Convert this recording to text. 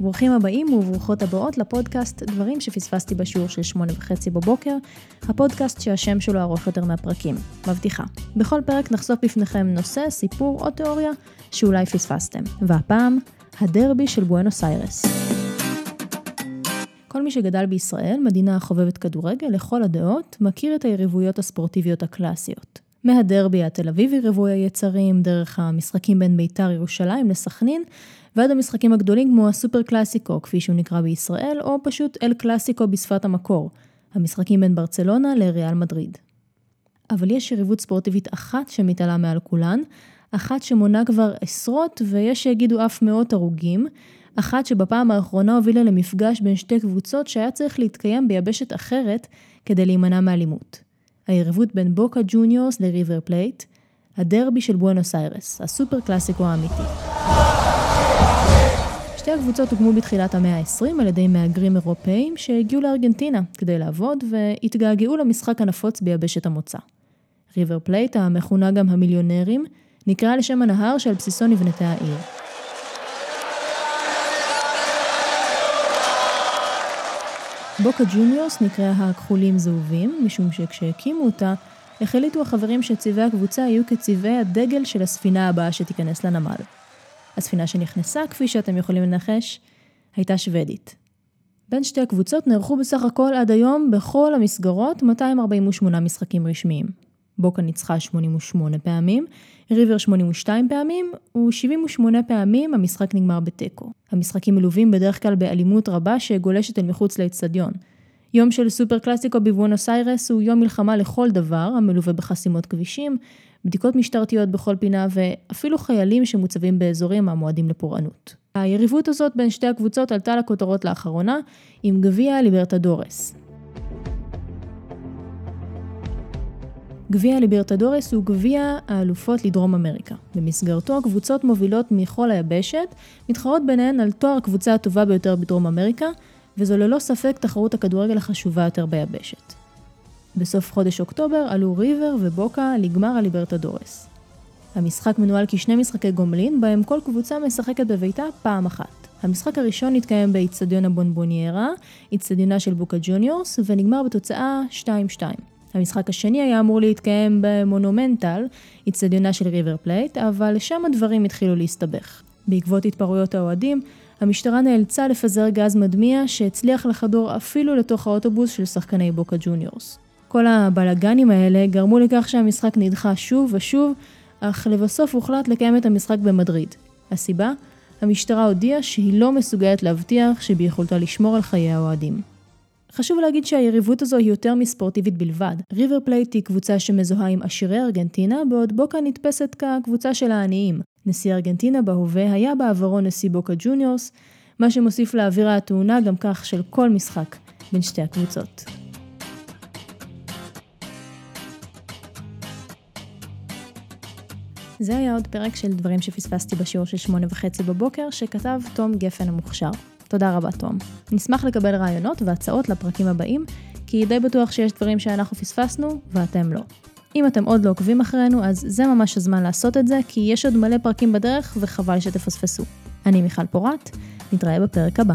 ברוכים הבאים וברוכות הבאות לפודקאסט דברים שפספסתי בשיעור של שמונה וחצי בבוקר, הפודקאסט שהשם שלו ארוך יותר מהפרקים, מבטיחה. בכל פרק נחשוף בפניכם נושא, סיפור או תיאוריה שאולי פספסתם. והפעם, הדרבי של בואנוס איירס. כל מי שגדל בישראל, מדינה החובבת כדורגל לכל הדעות, מכיר את היריבויות הספורטיביות הקלאסיות. מהדרבי התל אביבי רווי היצרים, דרך המשחקים בין בית"ר ירושלים לסכנין, ועד המשחקים הגדולים כמו הסופר קלאסיקו, כפי שהוא נקרא בישראל, או פשוט אל קלאסיקו בשפת המקור, המשחקים בין ברצלונה לריאל מדריד. אבל יש יריבות ספורטיבית אחת שמתעלה מעל כולן, אחת שמונה כבר עשרות ויש שיגידו אף מאות הרוגים, אחת שבפעם האחרונה הובילה למפגש בין שתי קבוצות שהיה צריך להתקיים ביבשת אחרת כדי להימנע מאלימות. היריבות בין בוקה ג'וניורס לריבר פלייט, הדרבי של בואנוס איירס, הסופר קלאסיקו האמיתי. שתי הקבוצות הוקמו בתחילת המאה ה-20 על ידי מהגרים אירופאים שהגיעו לארגנטינה כדי לעבוד והתגעגעו למשחק הנפוץ ביבשת המוצא. ריבר פלייט, המכונה גם המיליונרים, נקרא לשם הנהר שעל בסיסו נבנתה העיר. בוקה ג'וניורס נקרא הכחולים זהובים, משום שכשהקימו אותה, החליטו החברים שצבעי הקבוצה יהיו כצבעי הדגל של הספינה הבאה שתיכנס לנמל. הספינה שנכנסה, כפי שאתם יכולים לנחש, הייתה שוודית. בין שתי הקבוצות נערכו בסך הכל עד היום בכל המסגרות 248 משחקים רשמיים. בוקה ניצחה 88 פעמים, ריבר 82 פעמים, ו-78 פעמים המשחק נגמר בתיקו. המשחקים מלווים בדרך כלל באלימות רבה שגולשת אל מחוץ לאצטדיון. יום של סופר קלאסיקו בבואנוס איירס הוא יום מלחמה לכל דבר, המלווה בחסימות כבישים, בדיקות משטרתיות בכל פינה ואפילו חיילים שמוצבים באזורים המועדים לפורענות. היריבות הזאת בין שתי הקבוצות עלתה לכותרות לאחרונה עם גביע ליברטדורס. גביע ליברטדורס הוא גביע האלופות לדרום אמריקה. במסגרתו קבוצות מובילות מכל היבשת מתחרות ביניהן על תואר הקבוצה הטובה ביותר בדרום אמריקה, וזו ללא ספק תחרות הכדורגל החשובה יותר ביבשת. בסוף חודש אוקטובר עלו ריבר ובוקה לגמר הליברטדורס. המשחק מנוהל כשני משחקי גומלין, בהם כל קבוצה משחקת בביתה פעם אחת. המשחק הראשון התקיים באיצטדיון הבומבונרה, איצטדיונה של בוקה ג'וניורס, ונגמר בתוצאה 2-2. המשחק השני היה אמור להתקיים במונומנטל, איצטדיונה של ריבר פלייט, אבל שם הדברים התחילו להסתבך. בעקבות התפרעויות האוהדים, המשטרה נאלצה לפזר גז מדמיע שהצליח לחדור אפילו לתוך האוטובוס של שחקני בוקה ג'וניורס. כל הבלאגנים האלה גרמו לכך שהמשחק נדחה שוב ושוב, אך לבסוף הוחלט לקיים את המשחק במדריד. הסיבה? המשטרה הודיעה שהיא לא מסוגלת להבטיח שביכולתה לשמור על חיי האוהדים. חשוב להגיד שהיריבות הזו היא יותר מספורטיבית בלבד. ריבר פלייט היא קבוצה שמזוהה עם עשירי ארגנטינה, בעוד בוקה נתפסת כקבוצה של העניים. נשיא ארגנטינה בהווה היה בעברו נשיא בוקה ג'וניורס, מה שמוסיף לאווירה התאונה גם כך של כל משחק בין שתי הקבוצות. זה היה עוד פרק של דברים שפספסתי בשיעור של שמונה וחצי בבוקר, שכתב תום גפן המוכשר. תודה רבה, תום. נשמח לקבל רעיונות והצעות לפרקים הבאים, כי די בטוח שיש דברים שאנחנו פספסנו, ואתם לא. אם אתם עוד לא עוקבים אחרינו, אז זה ממש הזמן לעשות את זה, כי יש עוד מלא פרקים בדרך, וחבל שתפספסו. אני מיכל פורת, נתראה בפרק הבא.